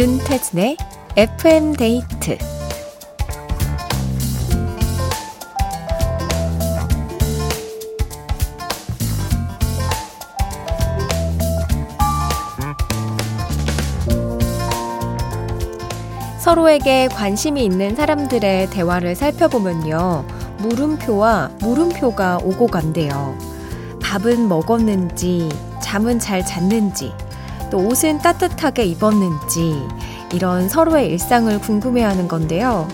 윤태진의 FM 데이트 서로에게 관심이 있는 사람들의 대화를 살펴보면요. 물음표와 물음표가 오고 간대요. 밥은 먹었는지, 잠은 잘 잤는지, 또 옷은 따뜻하게 입었는지, 이런 서로의 일상을 궁금해하는 건데요.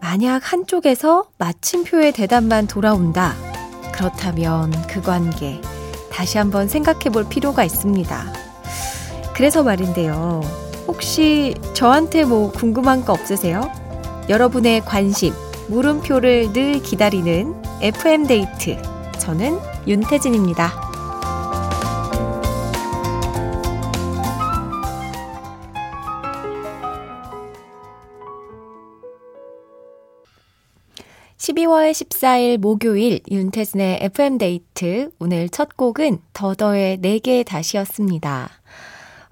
만약 한쪽에서 마침표의 대답만 돌아온다. 그렇다면 그 관계 다시 한번 생각해 볼 필요가 있습니다. 그래서 말인데요. 혹시 저한테 뭐 궁금한 거 없으세요? 여러분의 관심, 물음표를 늘 기다리는 FM데이트. 저는 윤태진입니다. 12월 14일 목요일 윤태진의 FM데이트. 오늘 첫 곡은 더더의 4개 다시였습니다.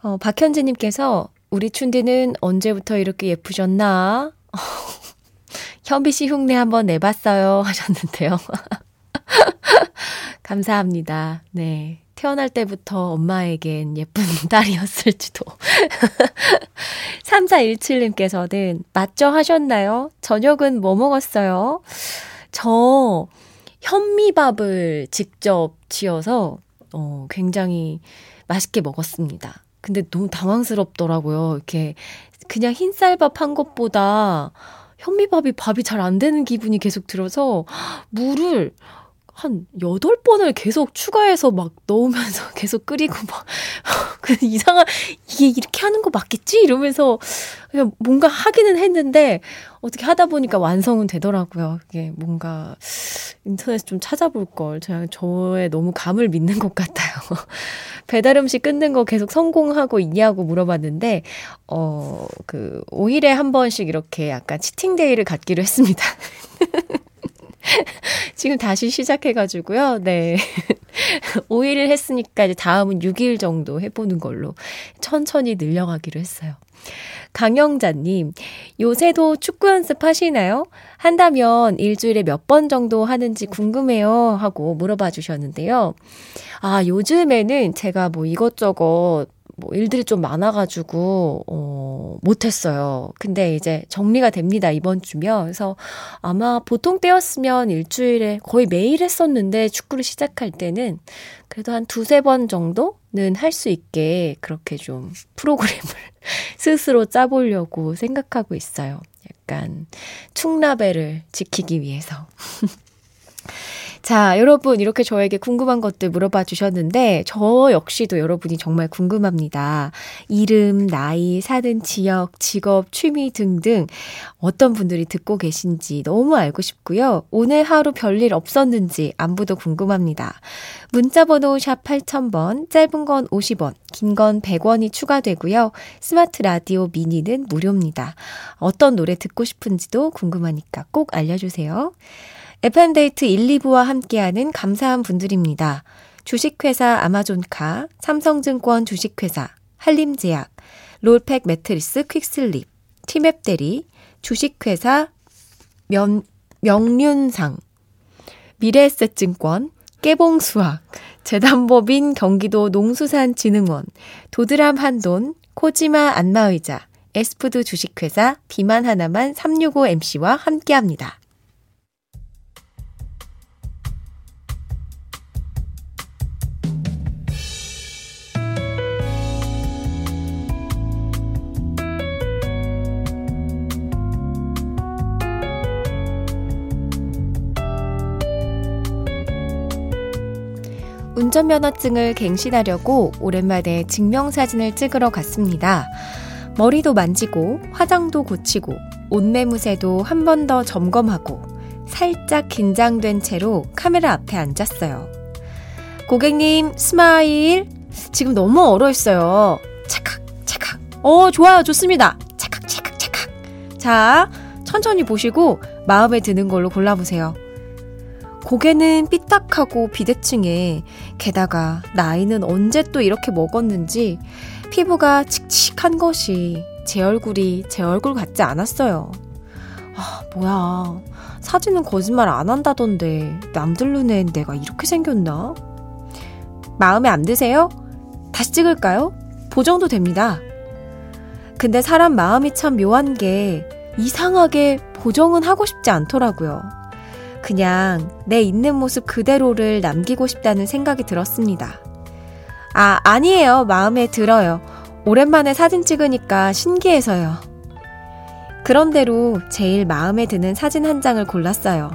어, 박현지님께서 우리 춘디는 언제부터 이렇게 예쁘셨나? 현비 씨 흉내 한번 내봤어요. 하셨는데요. 감사합니다. 네. 태어날 때부터 엄마에겐 예쁜 딸이었을지도. 3417님께서는, 맞죠 하셨나요? 저녁은 뭐 먹었어요? 저, 현미밥을 직접 지어서, 어, 굉장히 맛있게 먹었습니다. 근데 너무 당황스럽더라고요. 이렇게, 그냥 흰쌀밥 한 것보다, 현미밥이 밥이 잘 안 되는 기분이 계속 들어서 물을 한 8번을 계속 추가해서 막 넣으면서 계속 끓이고 막, 그 이상한, 이게 이렇게 하는 거 맞겠지? 이러면서 그냥 뭔가 하기는 했는데, 어떻게 하다 보니까 완성은 되더라고요. 이게 뭔가 인터넷 좀 찾아볼 걸. 그냥 저의 너무 감을 믿는 것 같아요. 배달 음식 끊는 거 계속 성공하고 있냐고 물어봤는데, 어, 그, 5일에 한 번씩 이렇게 약간 치팅데이를 갖기로 했습니다. 지금 다시 시작해가지고요. 네. 5일 했으니까 이제 다음은 6일 정도 해보는 걸로 천천히 늘려가기로 했어요. 강영자님, 요새도 축구 연습 하시나요? 한다면 일주일에 몇 번 정도 하는지 궁금해요. 하고 물어봐 주셨는데요. 아, 요즘에는 제가 뭐 이것저것 뭐 일들이 좀 많아가지고, 어, 못했어요. 근데 이제 정리가 됩니다. 이번 주면. 그래서 아마 보통 때였으면 일주일에 거의 매일 했었는데 축구를 시작할 때는 그래도 한 두세 번 정도는 할 수 있게 그렇게 좀 프로그램을 스스로 짜보려고 생각하고 있어요. 약간 충라벨을 지키기 위해서. 자, 여러분, 이렇게 저에게 궁금한 것들 물어봐 주셨는데, 저 역시도 여러분이 정말 궁금합니다. 이름, 나이, 사는 지역, 직업, 취미 등등, 어떤 분들이 듣고 계신지 너무 알고 싶고요. 오늘 하루 별일 없었는지 안부도 궁금합니다. 문자번호 샵 8000번, 짧은 건 50원, 긴 건 100원이 추가되고요. 스마트 라디오 미니는 무료입니다. 어떤 노래 듣고 싶은지도 궁금하니까 꼭 알려주세요. FM데이트 1, 2부와 함께하는 감사한 분들입니다. 주식회사 아마존카, 삼성증권 주식회사, 한림제약, 롤팩 매트리스 퀵슬립, 티맵 대리, 주식회사 면, 명륜상, 미래에셋증권, 깨봉수학, 재단법인 경기도 농수산진흥원, 도드람 한돈, 코지마 안마의자, 에스푸드 주식회사 비만 하나만 365MC와 함께합니다. 운전면허증을 갱신하려고 오랜만에 증명사진을 찍으러 갔습니다. 머리도 만지고 화장도 고치고 옷매무새도 한 번 더 점검하고 살짝 긴장된 채로 카메라 앞에 앉았어요. 고객님, smile. 지금 너무 얼어있어요. 차칵, 차칵. 어, 좋아요. 좋습니다. 차칵, 차칵, 차칵. 자, 천천히 보시고 마음에 드는 걸로 골라보세요. 고개는 삐딱하고 비대칭해 게다가 나이는 언제 또 이렇게 먹었는지 피부가 칙칙한 것이 제 얼굴이 제 얼굴 같지 않았어요. 아, 뭐야. 사진은 거짓말 안 한다던데 남들 눈엔 내가 이렇게 생겼나? 마음에 안 드세요? 다시 찍을까요? 보정도 됩니다. 근데 사람 마음이 참 묘한 게 이상하게 보정은 하고 싶지 않더라고요. 그냥 내 있는 모습 그대로를 남기고 싶다는 생각이 들었습니다. 아, 아니에요. 마음에 들어요. 오랜만에 사진 찍으니까 신기해서요. 그런대로 제일 마음에 드는 사진 한 장을 골랐어요.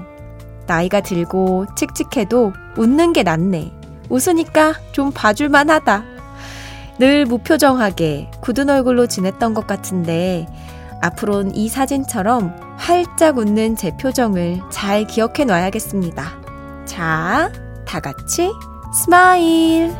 나이가 들고 칙칙해도 웃는 게 낫네. 웃으니까 좀 봐줄만 하다. 늘 무표정하게 굳은 얼굴로 지냈던 것 같은데 앞으론 이 사진처럼 활짝 웃는 제 표정을 잘 기억해 놔야겠습니다. 자, 다 같이 smile!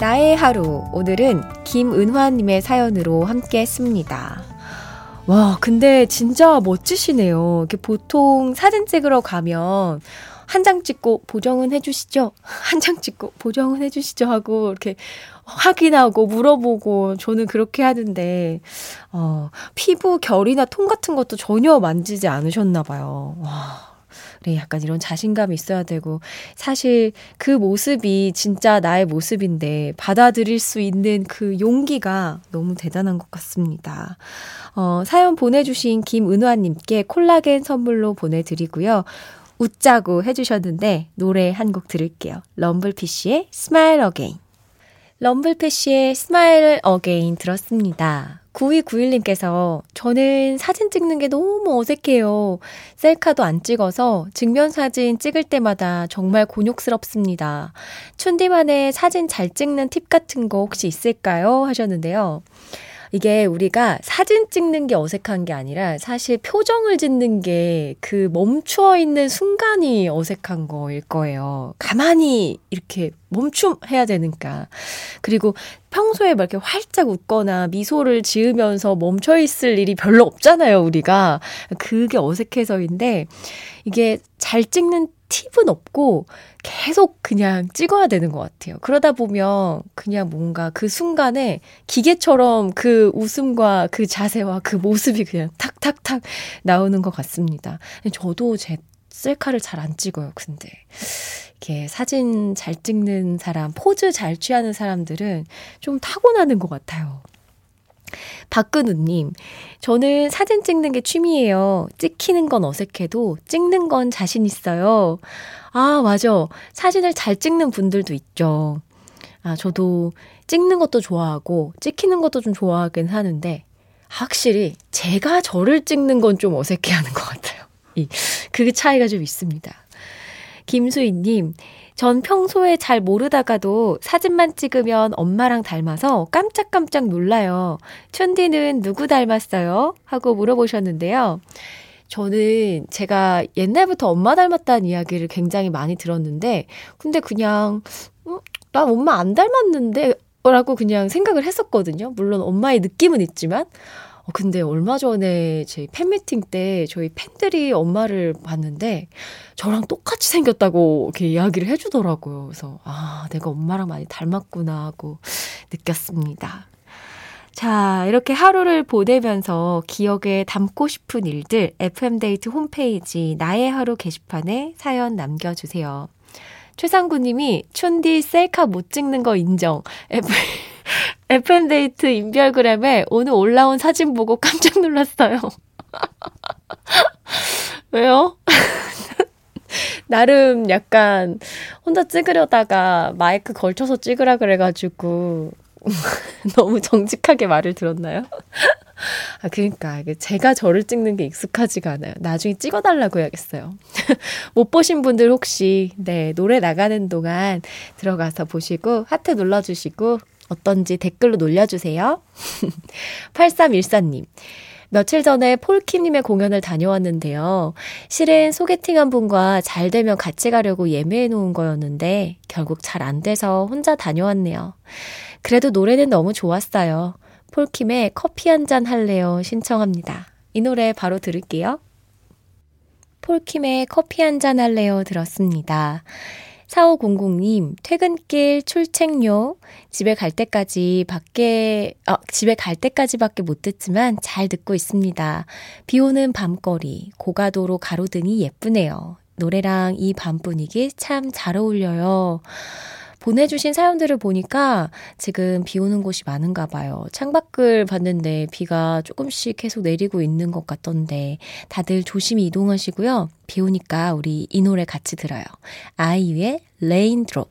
나의 하루. 오늘은 김은화님의 사연으로 함께 했습니다. 와, 근데 진짜 멋지시네요. 보통 사진 찍으러 가면 한 장 찍고 보정은 해주시죠? 한 장 찍고 보정은 해주시죠? 하고 이렇게 확인하고 물어보고 저는 그렇게 하는데, 어, 피부 결이나 통 같은 것도 전혀 만지지 않으셨나 봐요. 와. 그래, 약간 이런 자신감이 있어야 되고, 사실 그 모습이 진짜 나의 모습인데, 받아들일 수 있는 그 용기가 너무 대단한 것 같습니다. 어, 사연 보내주신 김은화님께 콜라겐 선물로 보내드리고요. 웃자고 해주셨는데, 노래 한 곡 들을게요. 럼블피쉬의 Smile Again. 럼블피쉬의 Smile Again 들었습니다. 9291님께서 저는 사진 찍는 게 너무 어색해요. 셀카도 안 찍어서 증명 사진 찍을 때마다 정말 곤욕스럽습니다. 춘디만의 사진 잘 찍는 팁 같은 거 혹시 있을까요? 하셨는데요. 이게 우리가 사진 찍는 게 어색한 게 아니라 사실 표정을 짓는 게 그 멈추어 있는 순간이 어색한 거일 거예요. 가만히 이렇게 멈춤해야 되니까. 그리고 평소에 막 이렇게 활짝 웃거나 미소를 지으면서 멈춰 있을 일이 별로 없잖아요, 우리가. 그게 어색해서인데 이게 잘 찍는 팁은 없고 계속 그냥 찍어야 되는 것 같아요. 그러다 보면 그냥 뭔가 그 순간에 기계처럼 그 웃음과 그 자세와 그 모습이 그냥 탁탁탁 나오는 것 같습니다. 저도 제 셀카를 잘 안 찍어요, 근데. 이렇게 사진 잘 찍는 사람, 포즈 잘 취하는 사람들은 좀 타고나는 것 같아요. 박근우님, 저는 사진 찍는 게 취미예요. 찍히는 건 어색해도 찍는 건 자신 있어요. 아, 맞아. 사진을 잘 찍는 분들도 있죠. 아, 저도 찍는 것도 좋아하고, 찍히는 것도 좀 좋아하긴 하는데, 확실히 제가 저를 찍는 건 좀 어색해 하는 것 같아요. 이, 그 차이가 좀 있습니다. 김수희님, 전 평소에 잘 모르다가도 사진만 찍으면 엄마랑 닮아서 깜짝깜짝 놀라요. 춘디는 누구 닮았어요? 하고 물어보셨는데요. 저는 제가 옛날부터 엄마 닮았다는 이야기를 굉장히 많이 들었는데, 근데 그냥, 음, 난 엄마 안 닮았는데? 라고 그냥 생각을 했었거든요. 물론 엄마의 느낌은 있지만, 어, 근데 얼마 전에 제 팬미팅 때 저희 팬들이 엄마를 봤는데 저랑 똑같이 생겼다고 이렇게 이야기를 해주더라고요. 그래서 아, 내가 엄마랑 많이 닮았구나 하고 느꼈습니다. 자, 이렇게 하루를 보내면서 기억에 담고 싶은 일들 FM데이트 홈페이지 나의 하루 게시판에 사연 남겨주세요. 최상구님이 춘디 셀카 못 찍는 거 인정. FM 데이트 인별그램에 오늘 올라온 사진 보고 깜짝 놀랐어요. 왜요? 나름 약간 혼자 찍으려다가 마이크 걸쳐서 찍으라 그래가지고 너무 정직하게 말을 들었나요? 아, 그러니까 제가 저를 찍는 게 익숙하지가 않아요. 나중에 찍어달라고 해야겠어요. 못 보신 분들 혹시 네 노래 나가는 동안 들어가서 보시고 하트 눌러주시고 어떤지 댓글로 놀려주세요. 8314님. 며칠 전에 폴키님의 공연을 다녀왔는데요. 실은 소개팅한 분과 잘 되면 같이 가려고 예매해 놓은 거였는데 결국 잘 안 돼서 혼자 다녀왔네요. 그래도 노래는 너무 좋았어요. 폴킴의 커피 한 잔 할래요 신청합니다. 이 노래 바로 들을게요. 폴킴의 커피 한 잔 할래요 들었습니다. 4500님, 퇴근길 출첵료. 집에 갈 때까지 밖에, 어, 집에 갈 때까지밖에 못 듣지만 잘 듣고 있습니다. 비 오는 밤거리, 고가도로 가로등이 예쁘네요. 노래랑 이 밤 분위기 참 잘 어울려요. 보내주신 사연들을 보니까 지금 비 오는 곳이 많은가 봐요. 창밖을 봤는데 비가 조금씩 계속 내리고 있는 것 같던데 다들 조심히 이동하시고요. 비 오니까 우리 이 노래 같이 들어요. 아이유의 Rain Drop.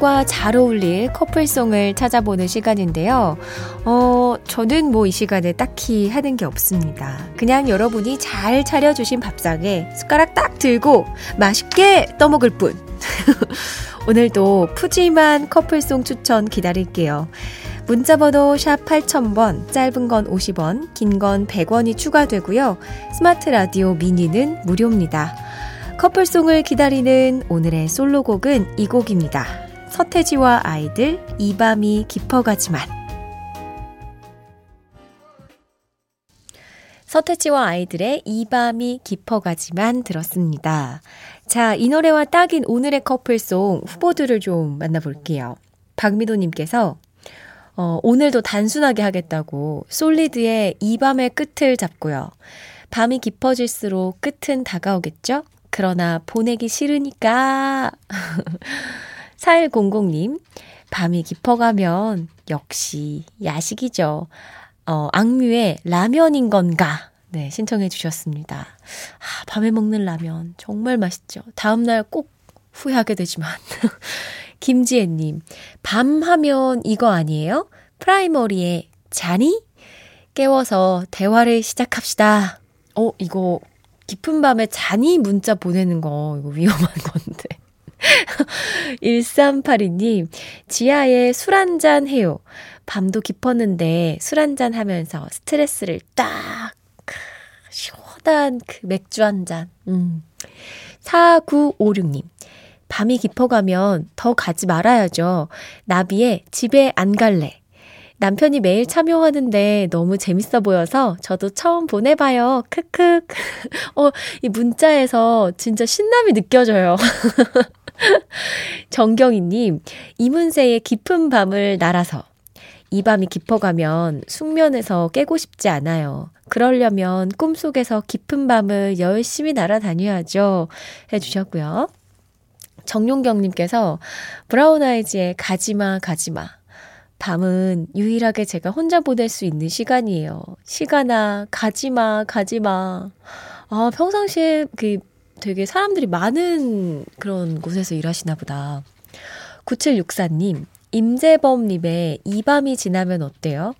솔로곡과 잘 어울릴 커플송을 찾아보는 시간인데요. 어, 저는 뭐 이 시간에 딱히 하는 게 없습니다. 그냥 여러분이 잘 차려주신 밥상에 숟가락 딱 들고 맛있게 떠먹을 뿐. 오늘도 푸짐한 커플송 추천 기다릴게요. 문자번호 샵 8000번, 짧은 건 50원, 긴 건 100원이 추가되고요. 스마트 라디오 미니는 무료입니다. 커플송을 기다리는 오늘의 솔로곡은 이 곡입니다. 서태지와 아이들, 이 밤이 깊어가지만. 서태지와 아이들의 이 밤이 깊어가지만 들었습니다. 자, 이 노래와 딱인 오늘의 커플송 후보들을 좀 만나볼게요. 박미도님께서 어, 오늘도 단순하게 하겠다고 솔리드의 이 밤의 끝을 잡고요. 밤이 깊어질수록 끝은 다가오겠죠? 그러나 보내기 싫으니까. 4100님, 밤이 깊어가면 역시 야식이죠. 어, 악뮤의 라면인 건가? 네, 신청해 주셨습니다. 아, 밤에 먹는 라면 정말 맛있죠. 다음날 꼭 후회하게 되지만. 김지혜님, 밤 하면 이거 아니에요? 프라이머리의 잔이? 깨워서 대화를 시작합시다. 어, 이거 깊은 밤에 잔이 문자 보내는 거, 이거 위험한 건데. 1382님, 지하에 술 한잔 해요. 밤도 깊었는데 술 한잔 하면서 스트레스를 딱, 시원한 그 맥주 한 잔. 음. 4956님, 밤이 깊어가면 더 가지 말아야죠. 나비의 집에 안 갈래. 남편이 매일 참여하는데 너무 재밌어 보여서 저도 처음 보내봐요. 크크. 어, 이 문자에서 진짜 신남이 느껴져요. 정경희님, 이문세의 깊은 밤을 날아서. 이 밤이 깊어가면 숙면에서 깨고 싶지 않아요. 그러려면 꿈속에서 깊은 밤을 열심히 날아다녀야죠. 해주셨고요. 정용경님께서 브라운 아이즈의 가지마, 가지마. 밤은 유일하게 제가 혼자 보낼 수 있는 시간이에요. 시간아, 가지마, 가지마. 아, 평상시에 그 되게 사람들이 많은 그런 곳에서 일하시나 보다. 9764님, 임재범님의 이 밤이 지나면 어때요?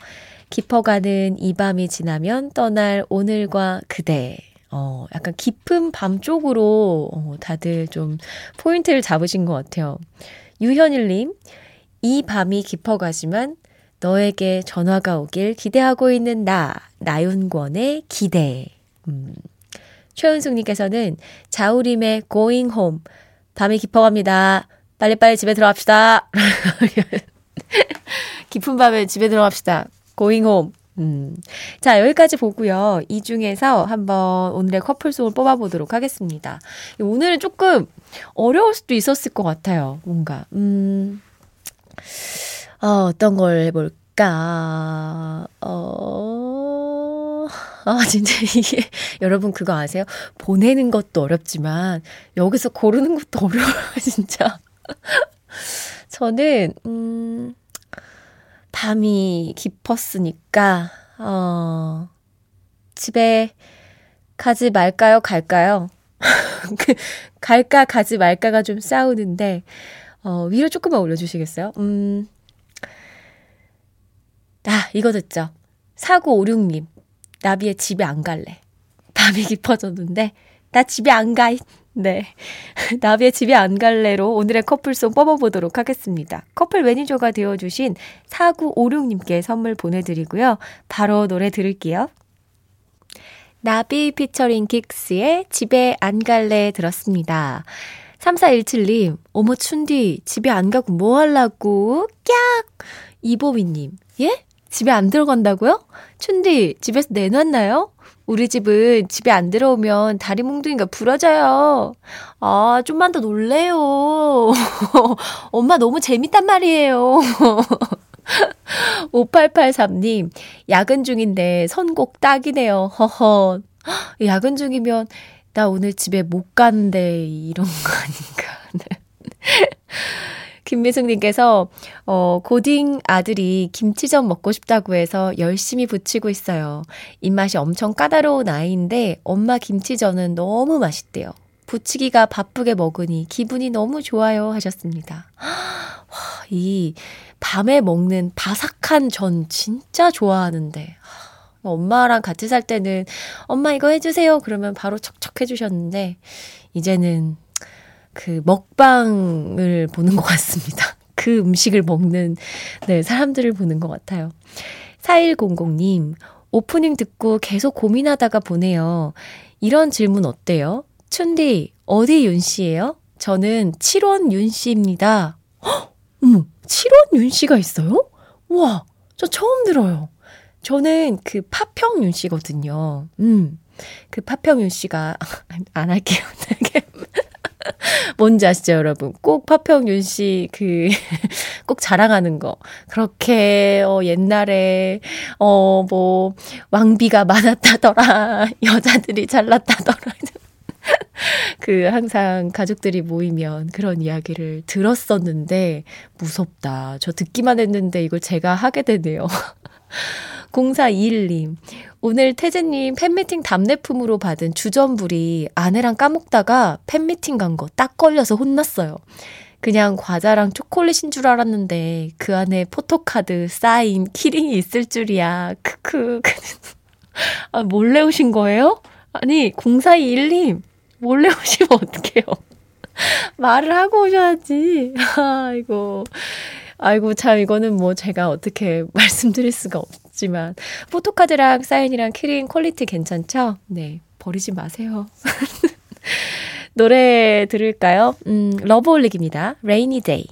깊어가는 이 밤이 지나면 떠날 오늘과 그대. 어, 약간 깊은 밤 쪽으로 어, 다들 좀 포인트를 잡으신 것 같아요. 유현일님, 이 밤이 깊어가지만 너에게 전화가 오길 기대하고 있는 나, 나윤권의 기대. 음. 최은숙님께서는 자우림의 going home. 밤이 깊어갑니다. 빨리빨리 집에 들어갑시다. 깊은 밤에 집에 들어갑시다. going home. 음. 자, 여기까지 보고요. 이 중에서 한번 오늘의 커플송을 뽑아보도록 하겠습니다. 오늘은 조금 어려울 수도 있었을 것 같아요. 뭔가. 음. 어, 어떤 걸 해볼까? 어, 아, 진짜 이게, 여러분 그거 아세요? 보내는 것도 어렵지만, 여기서 고르는 것도 어려워요, 진짜. 저는, 음, 밤이 깊었으니까, 어, 집에 가지 말까요? 갈까요? 그, 갈까, 가지 말까가 좀 싸우는데, 어, 위로 조금만 올려주시겠어요? 음, 아, 이거 듣죠? 4956님, 나비의 집에 안 갈래. 밤이 깊어졌는데, 나 집에 안 가. 네. 나비의 집에 안 갈래로 오늘의 커플송 뽑아보도록 하겠습니다. 커플 매니저가 되어주신 4956님께 선물 보내드리고요. 바로 노래 들을게요. 나비 피처링 긱스의 집에 안 갈래 들었습니다. 3417님, 어머, 춘디, 집에 안 가고 뭐 하려고? 깍! 이보미님, 예? 집에 안 들어간다고요? 춘디, 집에서 내놨나요? 우리 집은 집에 안 들어오면 다리 몽둥이가 부러져요. 아, 좀만 더 놀래요. 엄마 너무 재밌단 말이에요. 5883님, 야근 중인데 선곡 딱이네요. 허허. 야근 중이면 나 오늘 집에 못 간대. 이런 거 아닌가. 네. 김미숙님께서, 어, 고딩 아들이 김치전 먹고 싶다고 해서 열심히 부치고 있어요. 입맛이 엄청 까다로운 아이인데 엄마 김치전은 너무 맛있대요. 부치기가 바쁘게 먹으니 기분이 너무 좋아요 하셨습니다. 와, 이 밤에 먹는 바삭한 전 진짜 좋아하는데. 엄마랑 같이 살 때는 엄마 이거 해주세요. 그러면 바로 척척 해주셨는데, 이제는 그 먹방을 보는 것 같습니다. 그 음식을 먹는, 네, 사람들을 보는 것 같아요. 4100님, 오프닝 듣고 계속 고민하다가 보내요. 이런 질문 어때요? 춘디, 어디 윤 씨예요? 저는 7원 윤 씨입니다. 헉, 어머, 7원 윤 씨가 있어요? 와, 저 처음 들어요. 저는 그 파평 윤 씨거든요. 음, 그 파평 윤 씨가, 안 할게요. 되게. 뭔지 아시죠, 여러분? 꼭 파평윤 씨, 그, 꼭 자랑하는 거. 그렇게, 어, 옛날에, 어, 뭐, 왕비가 많았다더라. 여자들이 잘났다더라. 그, 항상 가족들이 모이면 그런 이야기를 들었었는데, 무섭다. 저 듣기만 했는데 이걸 제가 하게 되네요. 0421님, 오늘 태재님 팬미팅 답례품으로 받은 주전부리 아내랑 까먹다가 팬미팅 간 거 딱 걸려서 혼났어요. 그냥 과자랑 초콜릿인 줄 알았는데 그 안에 photo card, 사인, keyring이 있을 줄이야. 크크. 아, 몰래 오신 거예요? 아니, 0421님, 몰래 오시면 어떡해요? 말을 하고 오셔야지. 아이고. 아이고, 참, 이거는 뭐 제가 어떻게 말씀드릴 수가 없지만. photo card랑 사인이랑 keyring quality 괜찮죠? 네. 버리지 마세요. 노래 들을까요? 음, 러브홀릭입니다. Rainy Day.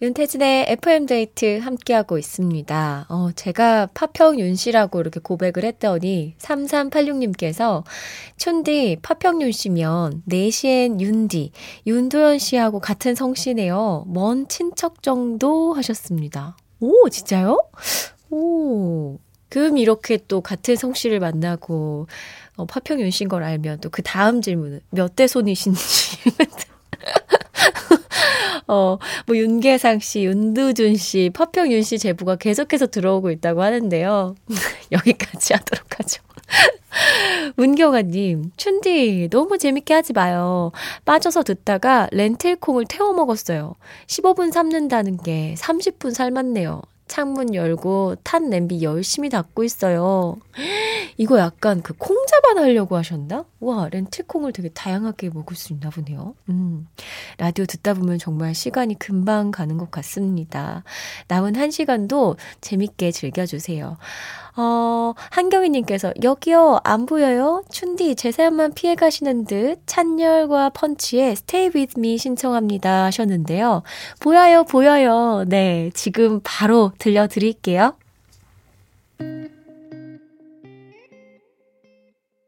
윤태진의 FM데이트 함께하고 있습니다. 어, 제가 파평윤 씨라고 이렇게 고백을 했더니 3386님께서 춘디 파평윤 씨면 4시엔 윤디, 윤도현 씨하고 같은 성씨네요. 먼 친척 정도 하셨습니다. 오, 진짜요? 오. 그럼 이렇게 또 같은 성씨를 만나고 어, 파평윤 씨인 걸 알면 또 그 다음 질문은 몇 대 손이신지 어, 뭐 윤계상 씨, 윤두준 씨, 퍼평윤 씨 제보가 계속해서 들어오고 있다고 하는데요. 여기까지 하도록 하죠. 문경아님, 춘디, 너무 재밌게 하지 마요. 빠져서 듣다가 렌틸콩을 태워 먹었어요. 15분 삶는다는 게 30분 삶았네요. 창문 열고 탄 냄비 열심히 닦고 있어요. 이거 약간 그 콩 자반 하려고 하셨나? 와, 렌틸콩을 되게 다양하게 먹을 수 있나 보네요. 음. 라디오 듣다 보면 정말 시간이 금방 가는 것 같습니다. 남은 한 시간도 재밌게 즐겨주세요. 어, 한경희님께서, 여기요, 안 보여요? 춘디, 제 사연만 피해 가시는 듯, 찬열과 펀치의 Stay With Me 신청합니다 하셨는데요. 보여요, 보여요. 네, 지금 바로 들려드릴게요.